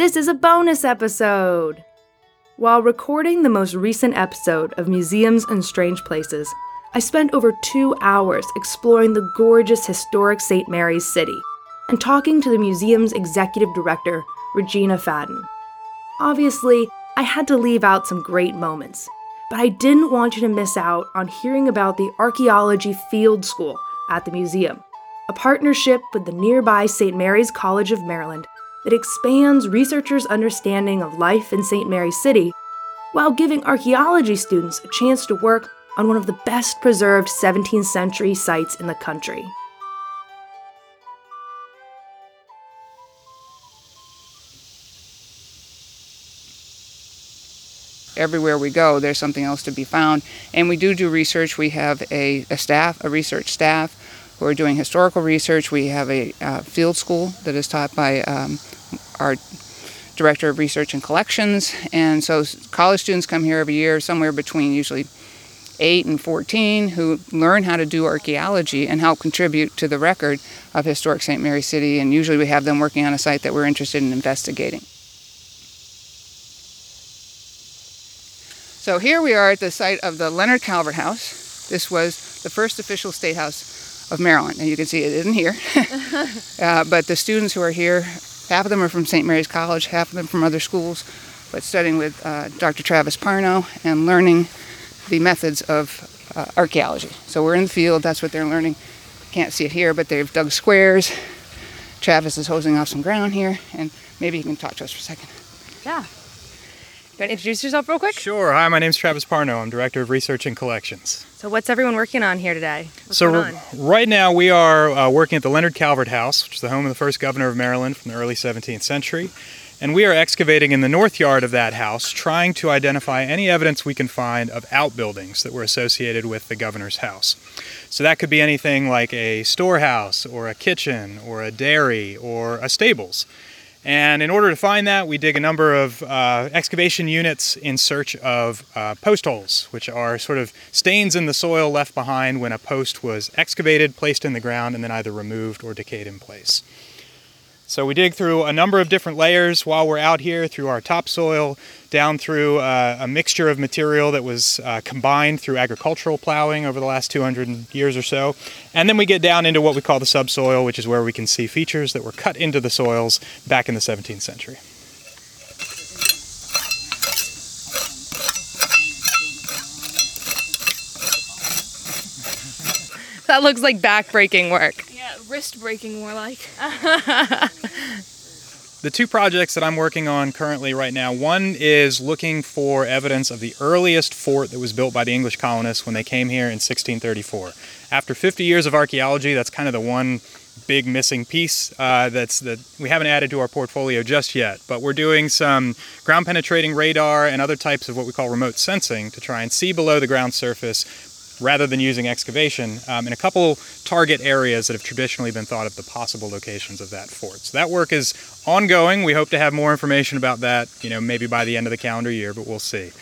This is a bonus episode! While recording the most recent episode of Museums and Strange Places, I spent over two hours exploring the gorgeous historic St. Mary's City and talking to the museum's executive director, Regina Faden. Obviously, I had to leave out some great moments, but I didn't want you to miss out on hearing about the Archaeology Field School at the museum, a partnership with the nearby St. Mary's College of Maryland that expands researchers' understanding of life in St. Mary's City while giving archaeology students a chance to work on one of the best preserved 17th century sites in the country. everywhere we go, there's something else to be found. And we do do research. We have a, a staff, a research staff, who are doing historical research. We have a uh, field school that is taught by um, our director of research and collections. And so college students come here every year, somewhere between usually 8 and 14, who learn how to do archaeology and help contribute to the record of historic St. Mary City. And usually we have them working on a site that we're interested in investigating. So here we are at the site of the Leonard Calvert House. This was the first official state house of Maryland, and you can see it isn't here. uh, but the students who are here, half of them are from St. Mary's College, half of them from other schools, but studying with uh, Dr. Travis Parno and learning the methods of uh, archaeology. So we're in the field, that's what they're learning. Can't see it here, but they've dug squares. Travis is hosing off some ground here, and maybe he can talk to us for a second. Yeah. You want to introduce yourself real quick? Sure. Hi, my name is Travis Parno. I'm Director of Research and Collections. So, what's everyone working on here today? What's so, right now we are uh, working at the Leonard Calvert House, which is the home of the first governor of Maryland from the early 17th century. And we are excavating in the north yard of that house, trying to identify any evidence we can find of outbuildings that were associated with the governor's house. So that could be anything like a storehouse, or a kitchen, or a dairy, or a stables. And in order to find that, we dig a number of uh, excavation units in search of uh, post holes, which are sort of stains in the soil left behind when a post was excavated, placed in the ground, and then either removed or decayed in place. So we dig through a number of different layers while we're out here through our topsoil, down through uh, a mixture of material that was uh, combined through agricultural plowing over the last 200 years or so. And then we get down into what we call the subsoil, which is where we can see features that were cut into the soils back in the 17th century. That looks like back-breaking work Yeah, wrist breaking more like. the two projects that I'm working on currently right now one is looking for evidence of the earliest fort that was built by the English colonists when they came here in 1634. After 50 years of archaeology, that's kind of the one big missing piece uh, that's that we haven't added to our portfolio just yet. But we're doing some ground penetrating radar and other types of what we call remote sensing to try and see below the ground surface rather than using excavation um, in a couple target areas that have traditionally been thought of the possible locations of that fort. So that work is ongoing. We hope to have more information about that, you know, maybe by the end of the calendar year, but we'll see.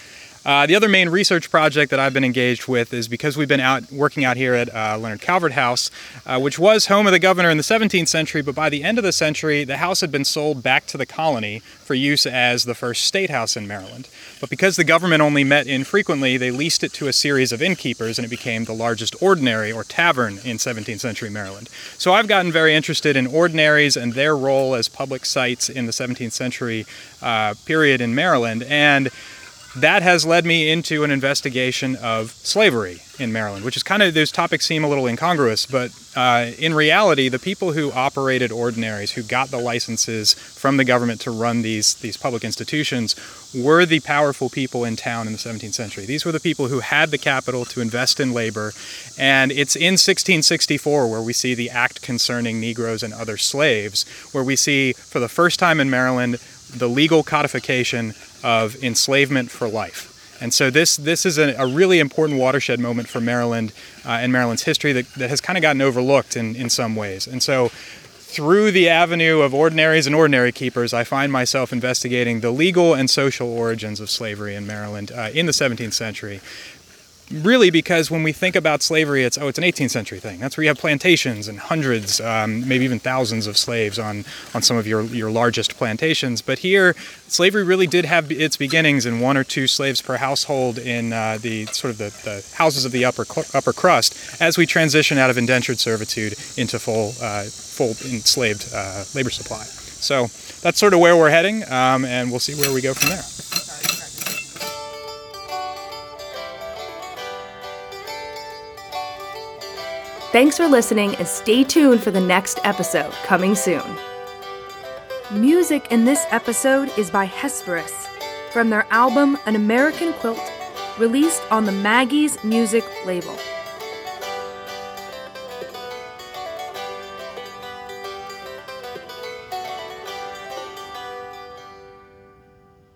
Uh, the other main research project that I've been engaged with is because we've been out working out here at uh, Leonard Calvert House, uh, which was home of the governor in the 17th century, but by the end of the century, the house had been sold back to the colony for use as the first state house in Maryland. But because the government only met infrequently, they leased it to a series of innkeepers, and it became the largest ordinary or tavern in 17th century Maryland. So I've gotten very interested in ordinaries and their role as public sites in the 17th century uh, period in Maryland, and that has led me into an investigation of slavery in Maryland, which is kind of, those topics seem a little incongruous, but uh, in reality, the people who operated ordinaries, who got the licenses from the government to run these, these public institutions, were the powerful people in town in the 17th century. These were the people who had the capital to invest in labor, and it's in 1664 where we see the act concerning Negroes and other slaves, where we see, for the first time in Maryland, the legal codification of enslavement for life. And so this this is a, a really important watershed moment for Maryland uh, and Maryland's history that, that has kind of gotten overlooked in, in some ways. And so through the avenue of ordinaries and ordinary keepers, I find myself investigating the legal and social origins of slavery in Maryland uh, in the 17th century. Really because when we think about slavery, it's oh, it's an 18th century thing. That's where you have plantations and hundreds, um, maybe even thousands of slaves on on some of your your largest plantations. But here, slavery really did have its beginnings in one or two slaves per household in uh, the sort of the, the houses of the upper upper crust as we transition out of indentured servitude into full uh, full enslaved uh, labor supply. So that's sort of where we're heading, um, and we'll see where we go from there. Thanks for listening and stay tuned for the next episode coming soon. Music in this episode is by Hesperus from their album An American Quilt, released on the Maggie's Music label.